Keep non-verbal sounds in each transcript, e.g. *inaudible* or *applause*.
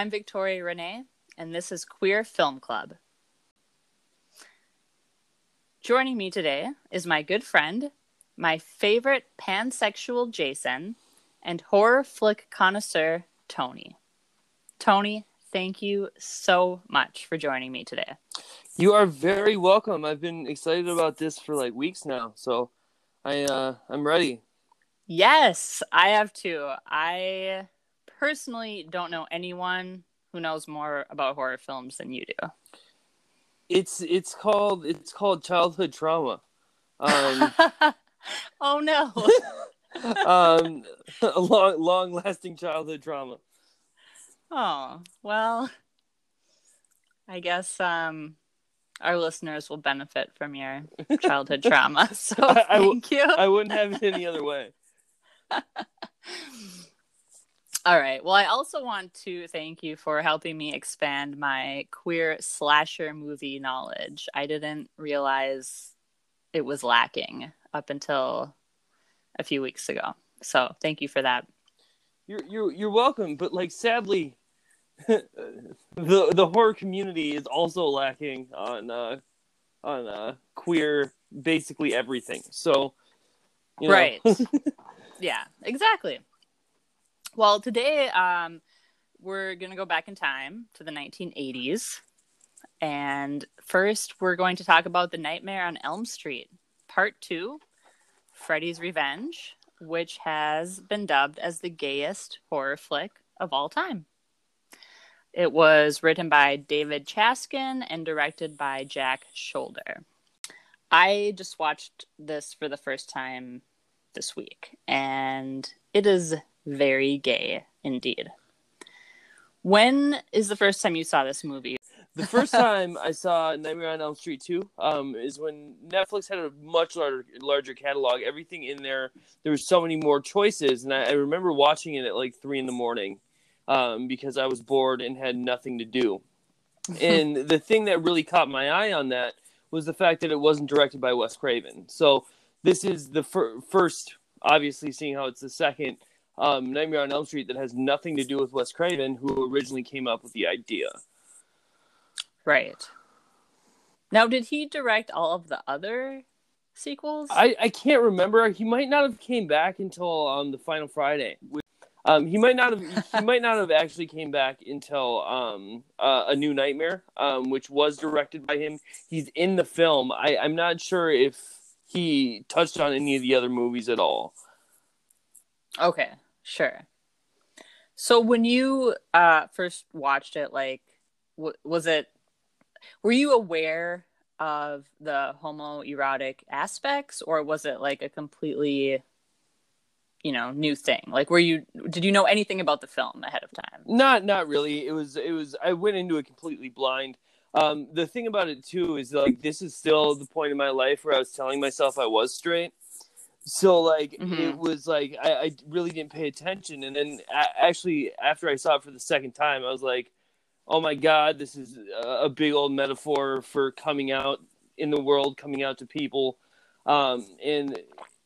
I'm Victoria Renee, and this is Queer Film Club. Joining me today is my good friend, my favorite pansexual Jason, and horror flick connoisseur Tony. Tony, thank you so much for joining me today. You are very welcome. I've been excited about this for like weeks now, so I uh I'm ready. Yes, I have too. I personally don't know anyone who knows more about horror films than you do. It's it's called it's called childhood trauma. Um, *laughs* oh no. *laughs* um, a *laughs* long long lasting childhood trauma. Oh well, I guess um, our listeners will benefit from your childhood trauma. So I, thank you. I wouldn't have it any other way. All right. Well, I also want to thank you for helping me expand my queer slasher movie knowledge. I didn't realize it was lacking up until a few weeks ago. So, thank you for that. You're you're you're welcome, but like sadly, *laughs* the the horror community is also lacking on uh on uh queer basically everything. So, you know. Right. *laughs* yeah, exactly. Well, today um, we're going to go back in time to the 1980s. And first, we're going to talk about The Nightmare on Elm Street, Part 2 Freddy's Revenge, which has been dubbed as the gayest horror flick of all time. It was written by David Chaskin and directed by Jack Sholder. I just watched this for the first time this week, and it is very gay indeed. When is the first time you saw this movie? The first *laughs* time I saw Nightmare on Elm Street 2 um, is when Netflix had a much larger, larger catalog. Everything in there, there was so many more choices. And I, I remember watching it at like 3 in the morning um, because I was bored and had nothing to do. *laughs* and the thing that really caught my eye on that was the fact that it wasn't directed by Wes Craven. So this is the fir- first, obviously, seeing how it's the second um, Nightmare on Elm Street that has nothing to do with Wes Craven, who originally came up with the idea. Right. Now, did he direct all of the other sequels? I, I can't remember. He might not have came back until um, the final Friday. Um, he might not have. he *laughs* might not have actually came back until um, uh, a New Nightmare, um, which was directed by him. He's in the film. I, I'm not sure if he touched on any of the other movies at all. Okay, sure. So when you uh, first watched it, like, w- was it? Were you aware of the homoerotic aspects, or was it like a completely, you know, new thing? Like, were you? Did you know anything about the film ahead of time? Not, not really. It was, it was. I went into it completely blind. Um, the thing about it too is like this is still the point in my life where I was telling myself I was straight. So like Mhm. it was like I, I really didn't pay attention, and then a- actually after I saw it for the second time, I was like, "Oh my god, this is a a big old metaphor for coming out in the world, coming out to people." Um, and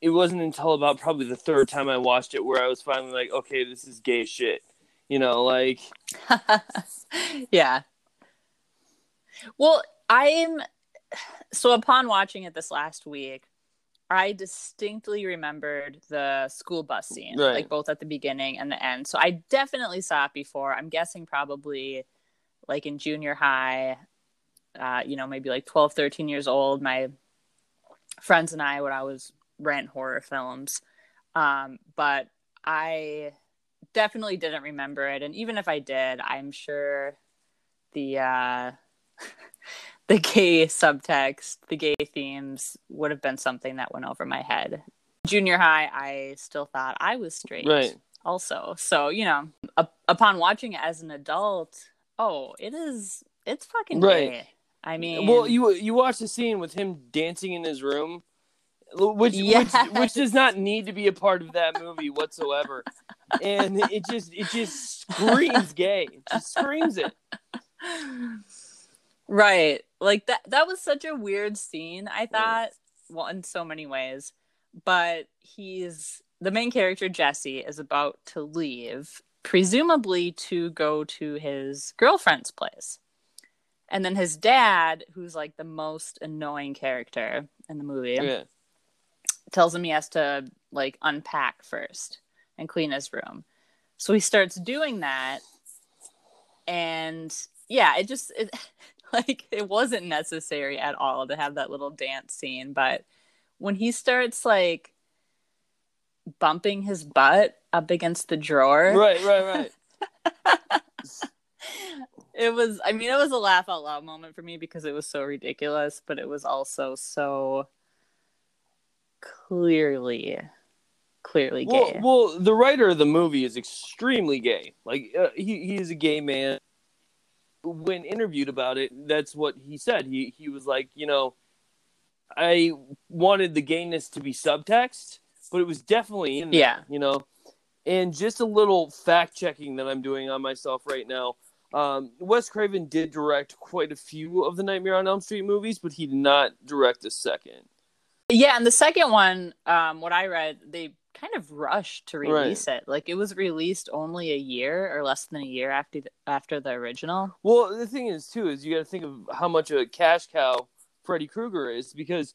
it wasn't until about probably the third time I watched it where I was finally like, "Okay, this is gay shit," you know, like *laughs* yeah. Well, I'm so upon watching it this last week, I distinctly remembered the school bus scene, Right. like both at the beginning and the end. So I definitely saw it before. I'm guessing probably like in junior high, uh, you know, maybe like 12, 13 years old. My friends and I would always rent horror films. Um, but I definitely didn't remember it. And even if I did, I'm sure the uh, *laughs* *laughs* the gay subtext, the gay themes would have been something that went over my head. Junior high, I still thought I was straight. right. Also, so you know, up, upon watching it as an adult, oh, it is. It's fucking Right. gay. I mean, Well, you you watch the scene with him dancing in his room, which Yes. which which does not *laughs* need to be a part of that movie whatsoever, and it just it just screams gay, it just screams it. *laughs* right like that that was such a weird scene i thought well in so many ways but he's the main character jesse is about to leave presumably to go to his girlfriend's place. And then his dad, who's like the most annoying character in the movie, Yeah. tells him he has to like unpack first and clean his room. So he starts doing that and yeah, it just it *laughs* like it wasn't necessary at all to have that little dance scene, but when he starts like bumping his butt up against the drawer, Right, right, right. *laughs* it was i mean it was a laugh out loud moment for me because it was so ridiculous but it was also so clearly clearly well, gay well, the writer of the movie is extremely gay. Like uh, he he's a gay man. When interviewed about it, that's what he said. He he was like, you know, I wanted the gayness to be subtext, but it was definitely in there. Yeah. You know, and just a little fact checking that I'm doing on myself right now. Um, Wes Craven did direct quite a few of the Nightmare on Elm Street movies, but he did not direct a second. yeah and the second one um what i read they kind of rushed to release it. Like it was released only a year or less than a year after the, after the original. Well, the thing is too is you got to think of how much of a cash cow Freddy Krueger is because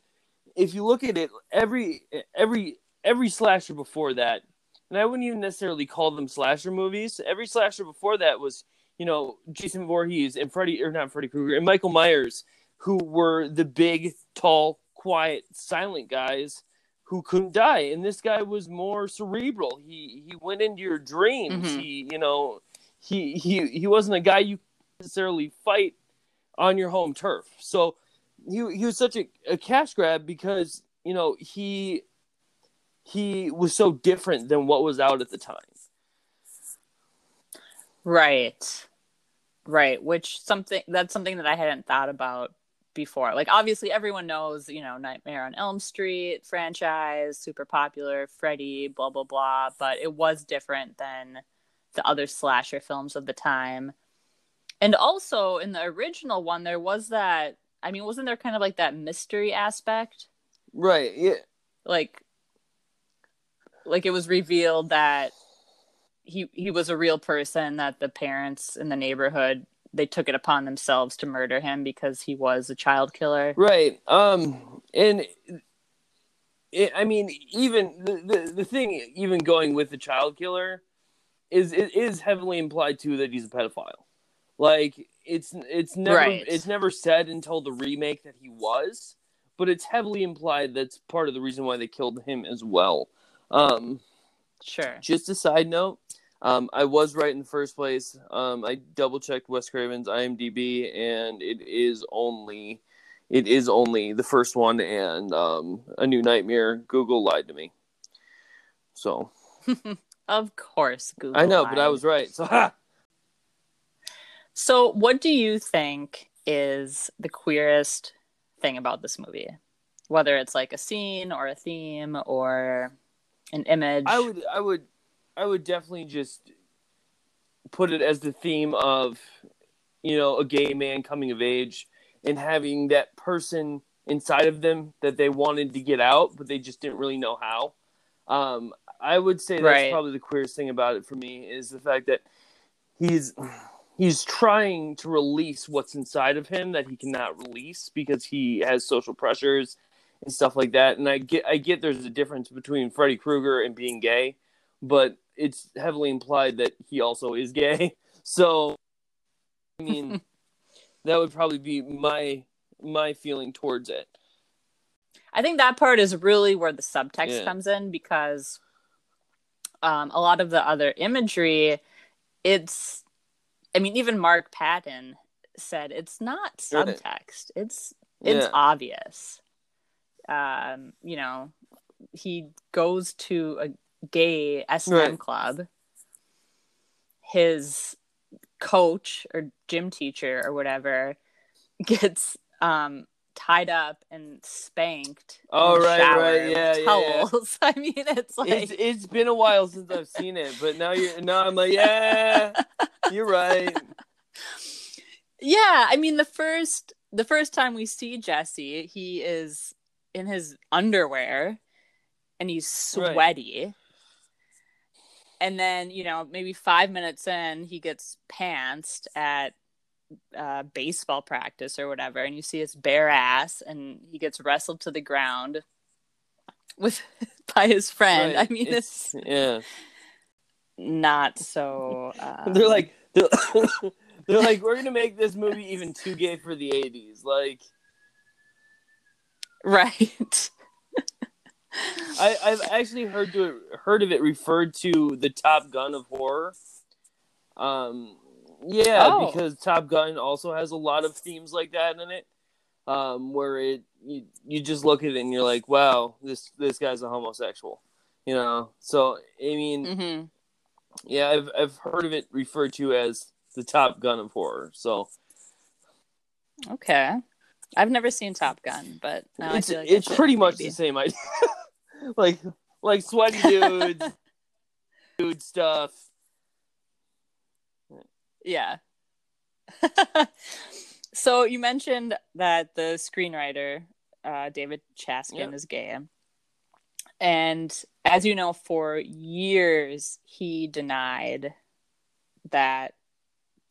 if you look at it, every every every slasher before that, and I wouldn't even necessarily call them slasher movies. Every slasher before that was you know Jason Voorhees and Freddy or not Freddy Krueger and Michael Myers, who were the big, tall, quiet, silent guys who couldn't die, and this guy was more cerebral. He he went into your dreams. Mhm. He you know he he he wasn't a guy you necessarily fight on your home turf. So he he was such a, a cash grab because you know he he was so different than what was out at the time. Right. Right. Which something that's something that I hadn't thought about before. Like obviously everyone knows, you know, Nightmare on Elm Street franchise, super popular, Freddy, blah blah blah, but it was different than the other slasher films of the time. And also in the original one there was that I mean, wasn't there kind of like that mystery aspect? Right. Yeah. Like like it was revealed that he he was a real person that the parents in the neighborhood they took it upon themselves to murder him because he was a child killer. Right. Um. And it, I mean, even the, the the thing, even going with the child killer, is it is heavily implied too that he's a pedophile. Like it's it's never Right. it's never said until the remake that he was, but it's heavily implied that's part of the reason why they killed him as well. Um. Sure. Just a side note, um, I was right in the first place. Um, I double checked Wes Craven's IMDb, and it is only it is only the first one and um, a new nightmare. Google lied to me, so *laughs* Of course, Google. I know, but I was right. So ha! *laughs* So, what do you think is the queerest thing about this movie? Whether it's like a scene or a theme or an image. I would I would I would definitely just put it as the theme of you know a gay man coming of age and having that person inside of them that they wanted to get out but they just didn't really know how um i would say that's Right. probably the queerest thing about it for me is the fact that he's he's trying to release what's inside of him that he cannot release because he has social pressures and stuff like that and i get i get there's a difference between freddy krueger and being gay but it's heavily implied that he also is gay. *laughs* So, I mean, *laughs* that would probably be my my feeling towards it. I think that part is really where the subtext Yeah. comes in because um, a lot of the other imagery, it's, I mean, even Mark Patton said it's not subtext. It's it's Yeah. obvious. Um, you know, he goes to a gay S and M Right. club. His coach or gym teacher or whatever *laughs* gets um tied up and spanked. Oh, in right, right, yeah, yeah, yeah. towels. *laughs* I mean, it's like It's it's been a while since I've seen it, but now you're now I'm like, yeah, *laughs* you're right. yeah. I mean, the first the first time we see Jesse, he is in his underwear and he's Right. And then you know maybe five minutes in he gets pantsed at uh, baseball practice or whatever and you see his bare ass and he gets wrestled to the ground with *laughs* by his friend Right. i mean it's, yeah. not so *laughs* um, they're like they're, *laughs* they're like we're gonna make this movie even too gay for the 80s like right *laughs* I, I've actually heard to heard of it referred to the Top Gun of horror. Um, yeah, Oh. because Top Gun also has a lot of themes like that in it. Um, where it you, you just look at it and you're like, wow, this this guy's a homosexual, you know. So I mean, hmm yeah, I've I've heard of it referred to as the Top Gun of horror. So okay i've never seen top gun but now I it's feel like it's pretty much the same idea, *laughs* like like sweaty *laughs* dudes, dude stuff. Yeah. *laughs* so you mentioned that the screenwriter, uh, David Chaskin, Yep. is gay. And as you know, for years, he denied that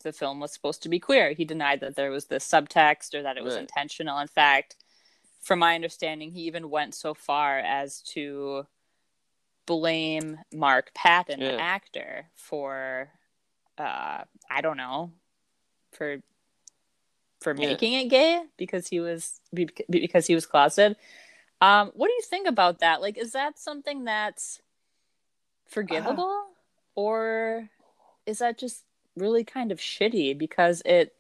the film was supposed to be queer. He denied that there was this subtext or that it was Right. intentional. In fact, from my understanding, he even went so far as to blame Mark Patton, the actor, for uh I don't know, for for Yeah. making it gay because he was because he was closeted. Um, what do you think about that? Like, is that something that's forgivable, or is that just really kind of shitty because it?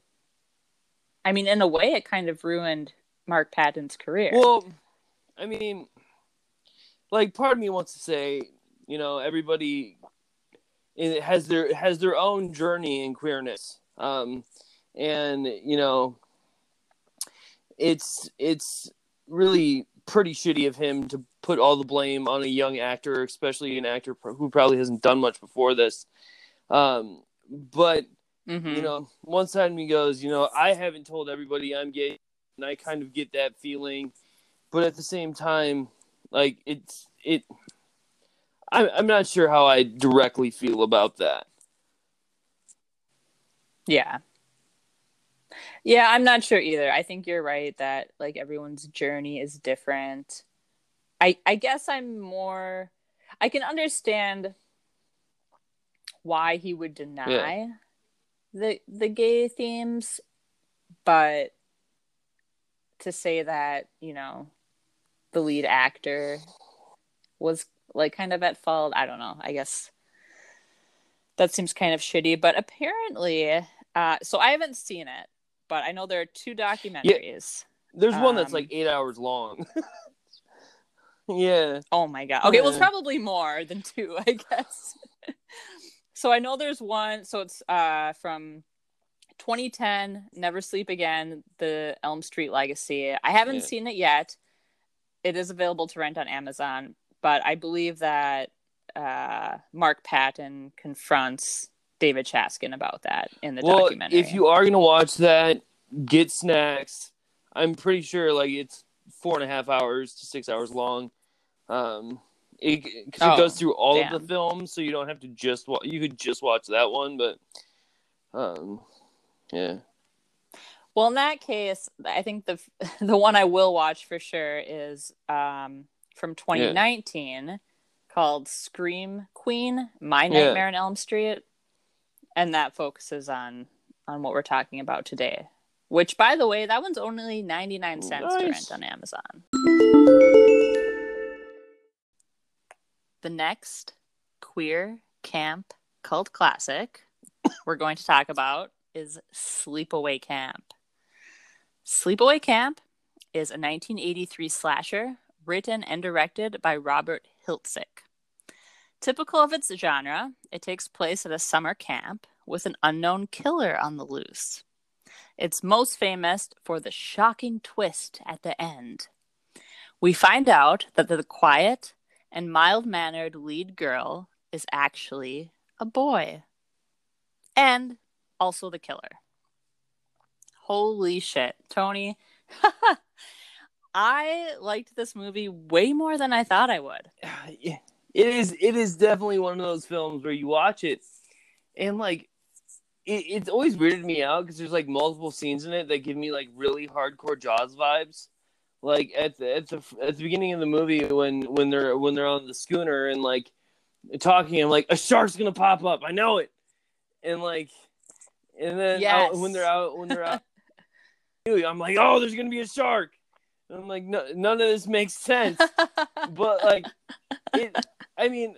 I mean, in a way, it kind of ruined Mark Patton's career. Well, I mean, like part of me wants to say, you know, everybody has their has their own journey in queerness, um, and you know, it's it's really pretty shitty of him to put all the blame on a young actor, especially an actor who probably hasn't done much before this. Um, but Mhm. you know, one side of me goes, you know, I haven't told everybody I'm gay, and I kind of get that feeling, but at the same time, like it's it. I'm I'm not sure how I directly feel about that. Yeah. Yeah, I'm not sure either. I think you're right that like everyone's journey is different. I I guess I'm more I can understand why he would deny the the gay themes, but to say that, you know, the lead actor was like kind of at fault, I don't know. I guess that seems kind of shitty, but apparently uh, so I haven't seen it, but I know there are two documentaries. There's one that's Um, like eight hours long. *laughs* yeah, Oh my god. Okay, well, it's probably more than two, *laughs* I guess. so I know there's one. So it's uh, from 2010, Never Sleep Again, the Elm Street Legacy. I haven't Yeah. seen it yet. It is available to rent on Amazon, but I believe that uh, Mark Patton confronts David Chaskin about that in the well, documentary. if you are gonna watch that, get snacks. I'm pretty sure like it's four and a half hours to six hours long. Um, it, cause Oh, it goes through all damn. of the films, so you don't have to just wa- you could just watch that one, but um, yeah, Well, in that case, I think the *laughs* the one I will watch for sure is um, from 2019 called Scream Queen: My Yeah. Nightmare on Elm Street, and that focuses on on what we're talking about today. Which, by the way, that one's only 99 cents to rent on Amazon. The next queer camp cult classic we're going to talk about is Sleepaway Camp. Sleepaway Camp is a 1983 slasher written and directed by Robert Hiltzik. Typical of its genre, it takes place at a summer camp with an unknown killer on the loose. It's most famous for the shocking twist at the end. We find out that the quiet and mild mannered lead girl is actually a boy, and also the killer. Holy shit, Tony. *laughs* I liked this movie way more than I thought I would. *sighs* it is it is definitely one of those films where you watch it and like it, it's always weirded me out because there's like multiple scenes in it that give me like really hardcore Jaws vibes. Like at the at the at the beginning of the movie when when they're when they're on the schooner and like talking, I'm like a shark's gonna pop up. I know it, and like, and then Yes. out, when they're out when they're out, I'm like, oh, there's gonna be a shark. And I'm like, no, none of this makes sense. but like, it. I mean,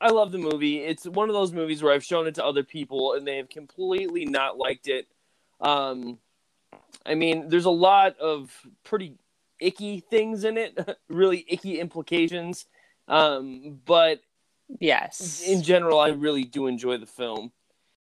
I love the movie. It's one of those movies where I've shown it to other people and they have completely not liked it. Um, I mean, there's a lot of pretty icky things in it, *laughs* really icky implications. Um, but yes. in general, I really do enjoy the film.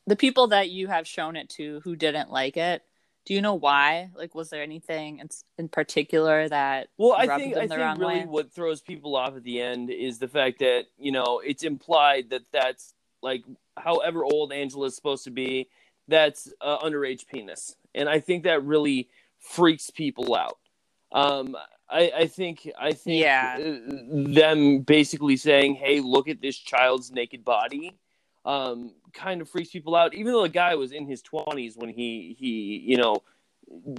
The people that you have shown it to who didn't like it, do you know why? Like, was there anything in, in particular that? Well, I think I think really way? what throws people off at the end is the fact that you know it's implied that that's like however old Angela is supposed to be, that's uh, underage penis, and I think that really freaks people out. Um, I, I think I think Yeah. uh, them basically saying, "Hey, look at this child's naked body." Um, kind of freaks people out, even though the guy was in his twenties when he he you know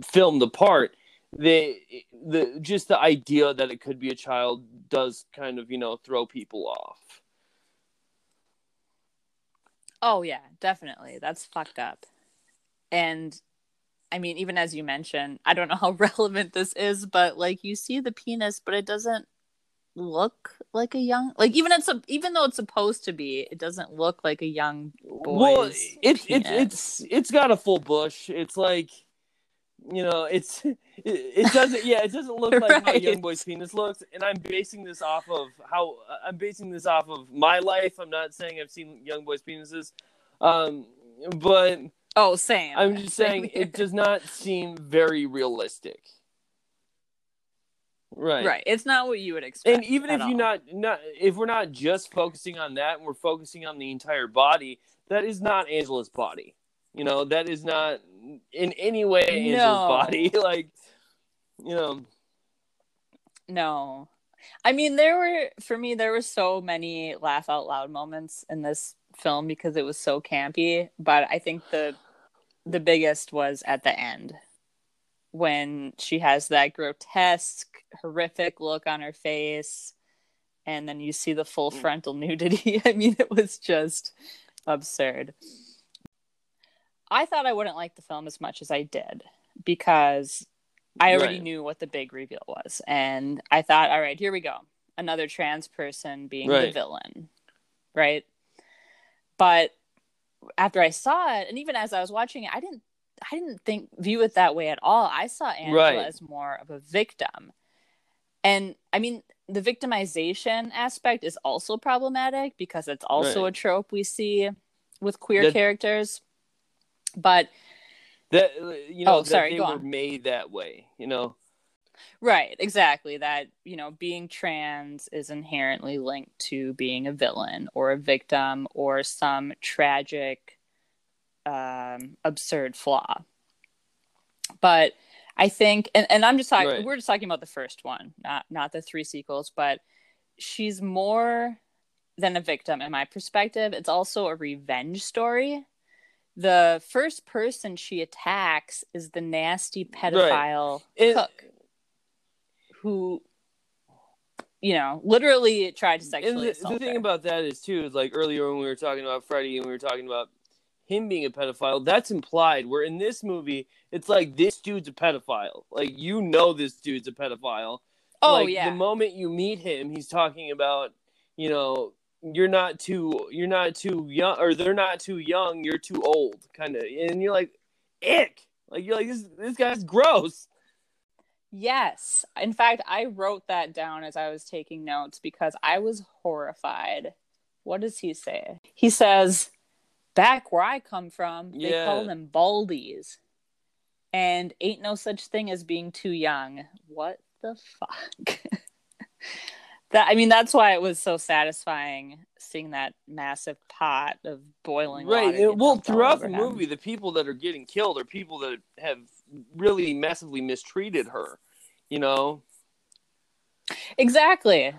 filmed the part the the just the idea that it could be a child does kind of you know throw people off Oh yeah, definitely. That's fucked up. And I mean, even as you mentioned, I don't know how *laughs* relevant this is, but like you see the penis, but it doesn't look like a young like even it's a, even though it's supposed to be, it doesn't look like a young boy well it's it's it's it's got a full bush it's like you know it's *laughs* it, it doesn't yeah it doesn't look *laughs* like how Right. young boy's penis looks and i'm basing this off of how i'm basing this off of my life i'm not saying i've seen young boys penises um but Oh, same. i'm just *laughs* saying it does not seem very realistic right right. It's not what you would expect. and even if you're all. not not if we're not just focusing on that and we're focusing on the entire body that is not angela's body you know that is not in any way angela's No. body *laughs* like you know No. I mean, there were, for me, there were so many laugh out loud moments in this film because it was so campy. But I think the the biggest was at the end when she has that grotesque, horrific look on her face. And then you see the full Mm. frontal nudity. *laughs* I mean, it was just absurd. I thought I wouldn't like the film as much as I did because I already Right. knew what the big reveal was. And I thought, all right, here we go. Another trans person being the villain. Right. But after I saw it, and even as I was watching it, I didn't I didn't think view it that way at all. I saw Angela Right. as more of a victim. And I mean, the victimization aspect is also problematic because it's also Right. a trope we see with queer That- characters. But that you know Oh, sorry, they were on. made that way you know Right, exactly. That, you know, being trans is inherently linked to being a villain or a victim or some tragic, um, absurd flaw. But I think, and, and I'm just talking, Right. we're just talking about the first one, not not the three sequels, but she's more than a victim in my perspective. It's also a revenge story. The first person she attacks is the nasty pedophile It- cook who you know literally tried to and sexually the, assault the thing her. about that is too is like earlier when we were talking about Freddy and we were talking about him being a pedophile that's implied. Where in this movie it's like this dude's a pedophile. Like you know this dude's a pedophile. Oh like, yeah. the moment you meet him he's talking about you know you're not too you're not too young or they're not too young you're too old kind of and you're like ick. Like you're like this this guy's gross. Yes. In fact i wrote that down as i was taking notes because i was horrified. What does he say? He says back where i come from they Yeah. call them baldies and ain't no such thing as being too young what the fuck *laughs* that i mean that's why it was so satisfying seeing that massive pot of boiling right water get well throughout the him. movie the people that are getting killed are people that have really massively mistreated her you know Exactly.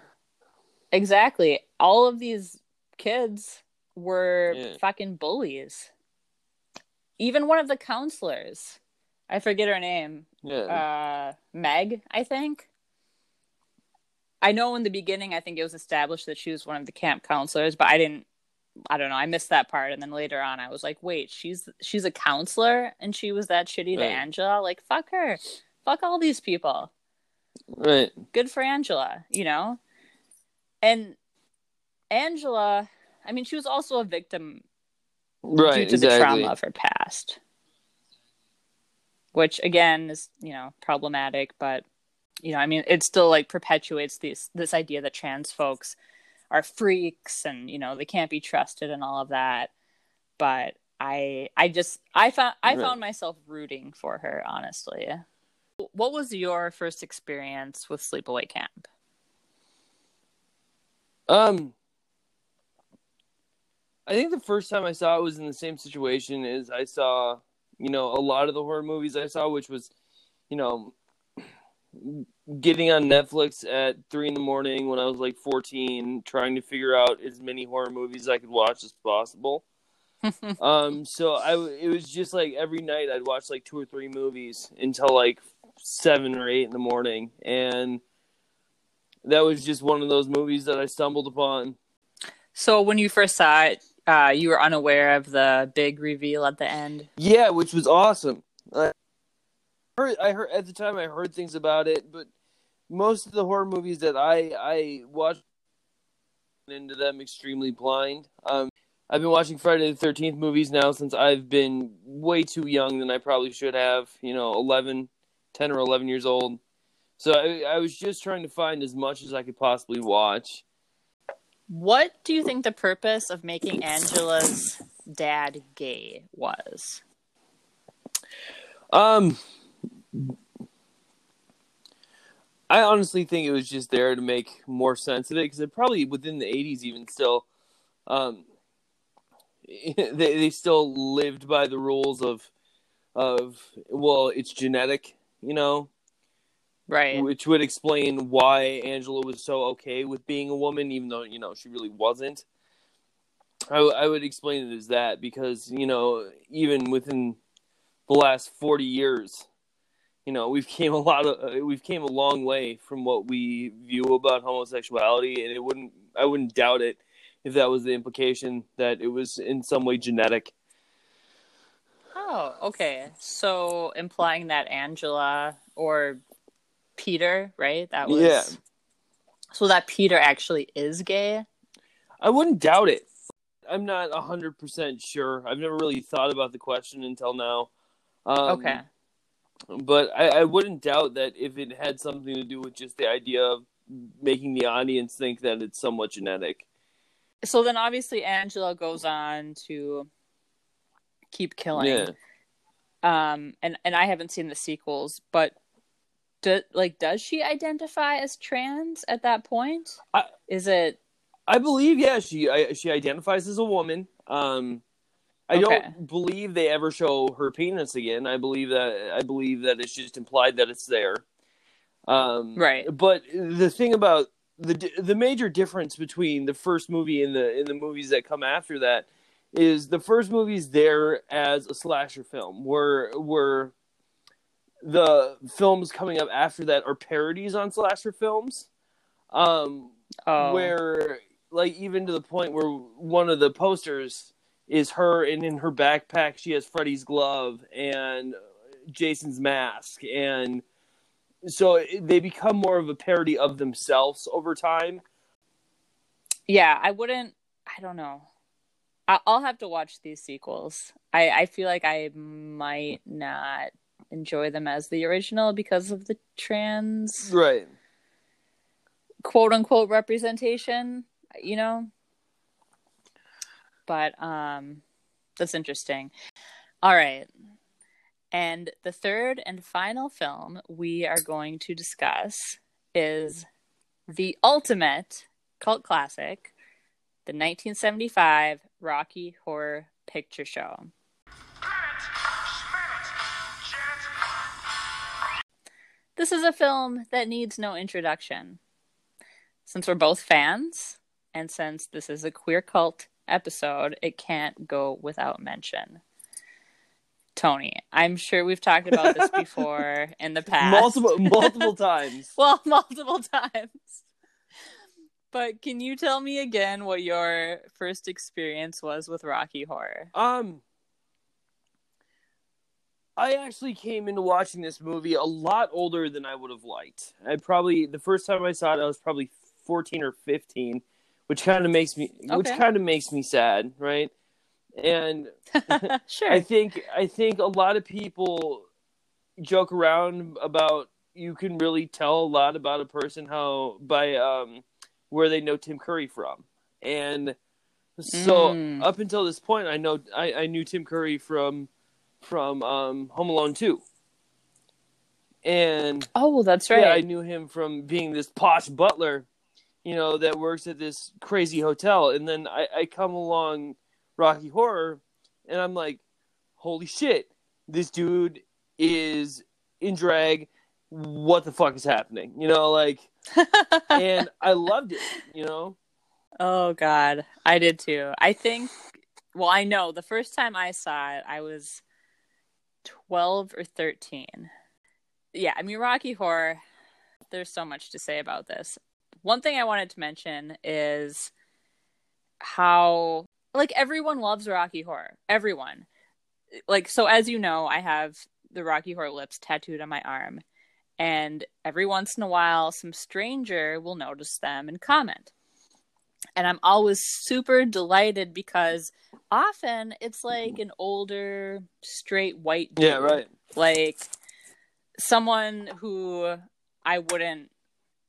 Exactly. All of these kids were Yeah. fucking bullies. Even one of the counselors, I forget her name, Yeah. uh, Meg, I think. I know in the beginning, I think it was established that she was one of the camp counselors, but I didn't. I don't know. I missed that part, and then later on, I was like, "Wait, she's she's a counselor, and she was that shitty to Angela. Like, fuck her, fuck all these people. right. Good for Angela, you know." And Angela, I mean, she was also a victim Right. due to exactly. the trauma of her past, which again is you know problematic. But you know, I mean, it still like perpetuates this this idea that trans folks are freaks and you know they can't be trusted and all of that. But I I just I found I Right. found myself rooting for her honestly. What was your first experience with Sleepaway Camp? Um, I think the first time I saw it was in the same situation as I saw, you know, a lot of the horror movies I saw, which was, you know, getting on Netflix at three in the morning when I was like 14, trying to figure out as many horror movies I could watch as possible. *laughs* um, so I, it was just like every night I'd watch like two or three movies until like seven or eight in the morning. And that was just one of those movies that I stumbled upon. so when you first saw it, uh, you were unaware of the big reveal at the end. Yeah, which was awesome. I heard, I heard at the time I heard things about it, but most of the horror movies that I I watched into them extremely blind. Um, I've been watching Friday the Thirteenth movies now since I've been way too young than I probably should have. You know, 11, 10 or eleven years old. So I, I was just trying to find as much as I could possibly watch. What do you think the purpose of making Angela's dad gay was? Um, I honestly think it was just there to make more sense of it because it probably within the '80s even still, um, *laughs* they they still lived by the rules of of well, it's genetic, you know, Right. which would explain why Angela was so okay with being a woman, even though you know she really wasn't. I would explain it as that because you know even within the last forty years, you know we've came a lot of uh, we've came a long way from what we view about homosexuality, and it wouldn't I wouldn't doubt it if that was the implication that it was in some way genetic. Oh, okay. So implying that Angela or Peter, right? That was Yeah. So that Peter actually is gay. I wouldn't doubt it. I'm not hundred percent sure. I've never really thought about the question until now. Um, okay. but I, I wouldn't doubt that if it had something to do with just the idea of making the audience think that it's somewhat genetic. So then obviously Angela goes on to keep killing. Yeah. Um and and I haven't seen the sequels, but do, like does she identify as trans at that point? I- is it I believe, yeah, she I, she identifies as a woman. Um, I Okay. don't believe they ever show her penis again. I believe that I believe that it's just implied that it's there. Um, Right. But the thing about the the major difference between the first movie and the and the movies that come after that is the first movie's there as a slasher film, where where the films coming up after that are parodies on slasher films. Um, oh where like even to the point where one of the posters is her and in her backpack she has Freddy's glove and Jason's mask and so they become more of a parody of themselves over time. Yeah, I wouldn't. I don't know. I, I'll have to watch these sequels. I I feel like I might not enjoy them as the original because of the trans Right. quote unquote representation. You know. But um, that's interesting. All right. And the third and final film we are going to discuss is the ultimate cult classic, the 1975 Rocky Horror Picture Show. This is a film that needs no introduction. since we're both fans, and since this is a queer cult episode, it can't go without mention. Tony, I'm sure we've talked about this *laughs* before in the past. Multiple *laughs* multiple times. well, *laughs* multiple times. But can you tell me again what your first experience was with Rocky Horror? Um I actually came into watching this movie a lot older than I would have liked. I probably the first time I saw it I was probably 14 or 15, which kind of makes me which kind of makes me sad, right? And *laughs* sure. I think I think a lot of people joke around about you can really tell a lot about a person how by um where they know Tim Curry from. And so Mm. up until this point I know I, I knew Tim Curry from from um Home Alone 2. And oh, that's right. yeah, I knew him from being this posh butler, you know, that works at this crazy hotel. And then I, I come along Rocky Horror, and I'm like, holy shit, this dude is in drag. What the fuck is happening? You know, like, *laughs* and I loved it, you know? oh God, I did too. I think. Well, I know the first time I saw it, I was twelve or thirteen. Yeah, I mean Rocky Horror. There's so much to say about this. One thing I wanted to mention is how like everyone loves Rocky Horror. Everyone. Like so as you know, I have the Rocky Horror lips tattooed on my arm. And every once in a while some stranger will notice them and comment. And I'm always super delighted because often it's mm-hmm. like an older straight white dude Yeah, right. like someone who I wouldn't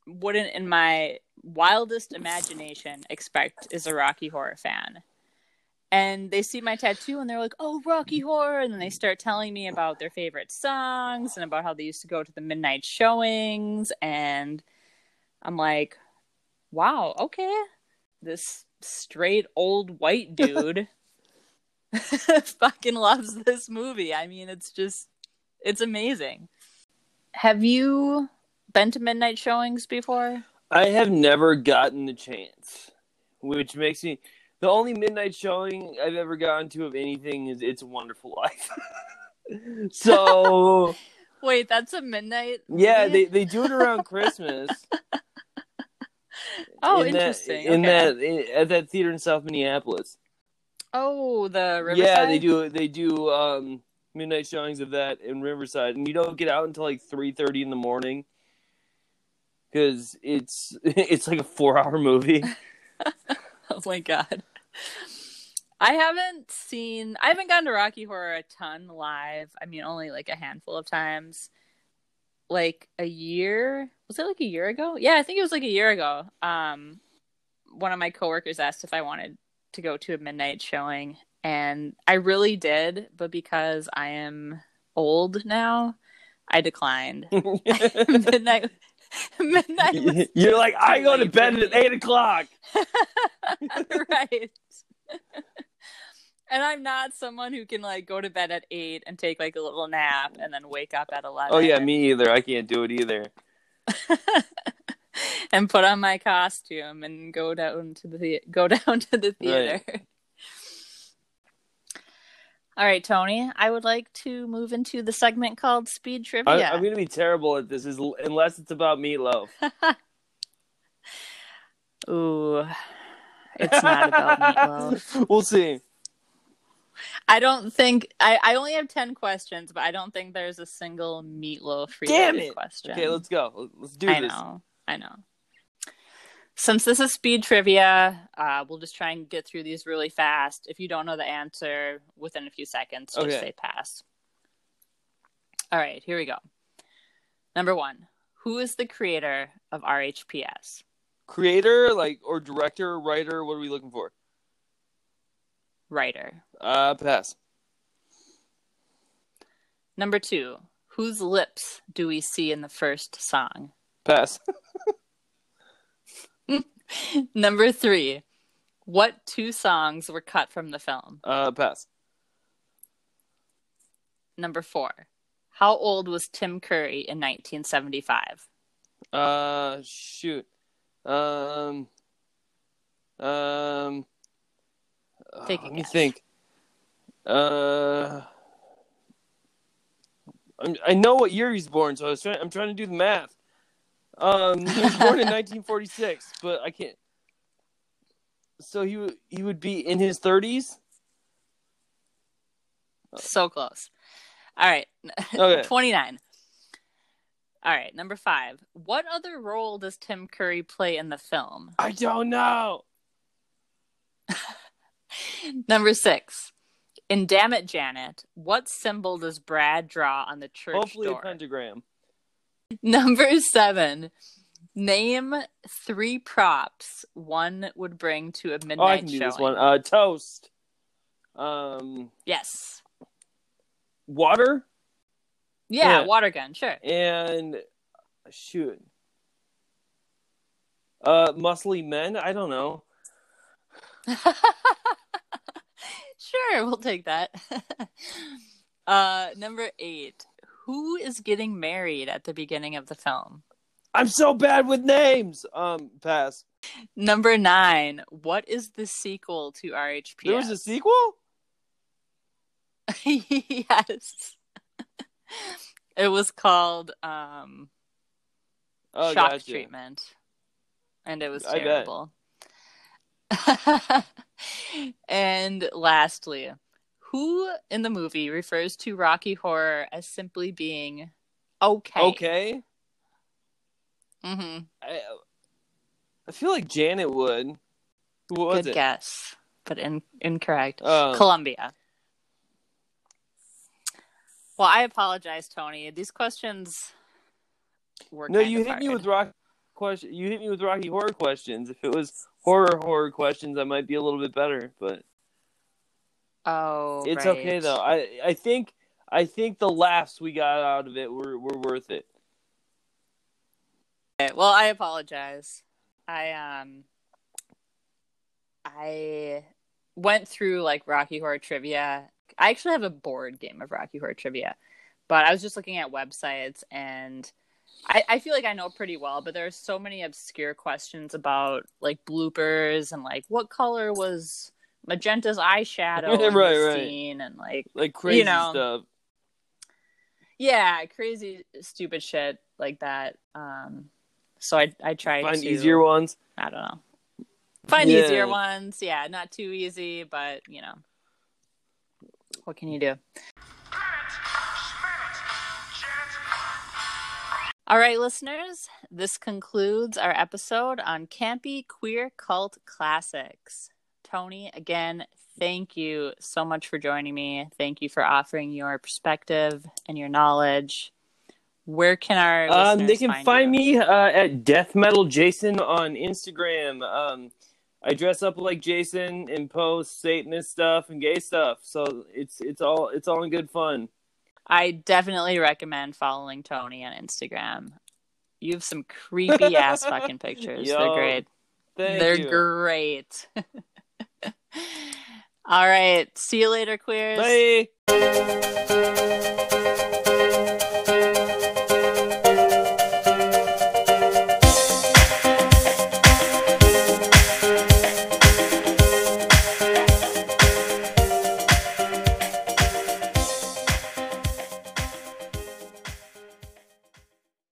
wouldn't in my wildest imagination expect is a Rocky Horror fan. And they see my tattoo and they're like, "Oh, Rocky Horror!" And then they start telling me about their favorite songs and about how they used to go to the midnight showings. And I'm like, "Wow, okay, this straight old white dude *laughs* fucking loves this movie. I mean, it's just, it's amazing. Have you been to midnight showings before? I have never gotten the chance, which makes me the only midnight showing I've ever gotten to of anything is It's a Wonderful Life. *laughs* so *laughs* Wait, that's a midnight. yeah, movie? they they do it around Christmas. Oh, in that- interesting. in okay. that in, at that theater in South Minneapolis. Oh, the Riverside. Yeah, they do they do um midnight showings of that in Riverside, and you don't get out until like three thirty in the morning because it's *laughs* it's like a four hour movie. *laughs* Oh my god. I haven't seen I haven't gone to Rocky Horror a ton live. I mean only like a handful of times. Like a year was it like a year ago? Yeah, I think it was like a year ago. Um one of my coworkers asked if I wanted to go to a midnight showing and I really did, but because I am old now, I declined. *laughs* *laughs* midnight midnight You're like, I go to bed at eight o'clock. *laughs* right. and I'm not someone who can like go to bed at eight and take like a little nap and then wake up at eleven. Oh yeah, me either. I can't do it either. *laughs* and put on my costume and go down to the go *laughs* down to the theater. All right, Tony. I would like to move into the segment called Speed Trivia. I'm gonna be terrible at this, is unless it's about meatloaf. *laughs* Ooh, it's not about meatloaf. we'll see. I don't think I, I only have ten questions, but I don't think there's a single meatloaf Damn related it. question. Okay, let's go. Let's do I this. know, I know. Since this is speed trivia, uh, we'll just try and get through these really fast. If you don't know the answer within a few seconds, just Okay. say pass. All right, here we go. Number one: Who is the creator of RHPS? Creator, like, or director, writer. What are we looking for? Writer. Uh, pass. Number two: Whose lips do we see in the first song? Pass. *laughs* Number three: What two songs were cut from the film? Uh, pass. Number four: How old was Tim Curry in 1975? Uh, shoot. Um. Um. Take a let me guess. think. Uh. I'm, I know what year he's born, so I was trying. I'm trying to do the math. Um, he was born in *laughs* 1946, but I can't. So he would he would be in his 30s. So close. All right. *laughs* Okay. 29. All right. Number five. What other role does Tim Curry play in the film? I don't know. *laughs* Number six. In Damn It, Janet, what symbol does Brad draw on the church Hopefully door? a pentagram. *laughs* Number seven. Name three props one would bring to a midnight Oh, I can do showing. this one. Uh, toast. Um, Yes. water Yeah, Yeah. water gun, sure. and shoot. Uh, muscly men. I don't know. *laughs* sure, we'll take that. *laughs* uh, number eight. Who is getting married at the beginning of the film? I'm so bad with names. Um, pass. Number nine. What is the sequel to RHP? There was a sequel. *laughs* yes. it was called um, Oh, Shock gotcha. Treatment. And it was terrible. *laughs* and lastly, who in the movie refers to Rocky Horror as simply being okay? Okay. hmm I, I feel like Janet would. Who was Good it? guess, but in- incorrect. Um, Columbia. Well, I apologize, Tony. These questions were no, you hit me with rock question. You hit me with Rocky Horror questions. If it was horror horror questions, I might be a little bit better. But Oh, it's right. okay though. I I think I think the laughs we got out of it were were worth it. Okay, Well, I apologize. I um I went through like Rocky Horror trivia. I actually have a board game of Rocky Horror trivia, but I was just looking at websites and I, I feel like I know pretty well, but there are so many obscure questions about like bloopers and like what color was Magenta's *laughs* eyeshadow Right, right. scene and like Like crazy know, stuff. yeah, crazy stupid shit like that. Um so I I tried Find to easier ones. I don't know. Find Yeah. easier ones. Yeah, not too easy, but you know. What can you do? All right, listeners, this concludes our episode on campy queer cult classics. Tony, again, thank you so much for joining me. Thank you for offering your perspective and your knowledge. Where can our Um, they can find, find, me uh, at Death Metal Jason on Instagram. Um, I dress up like Jason and post Satanist stuff and gay stuff, so it's it's all it's all in good fun. I definitely recommend following Tony on Instagram. You have some creepy ass fucking *laughs* pictures. They're great. Thank They're you. great. *laughs* All right. See you later, queers. Bye.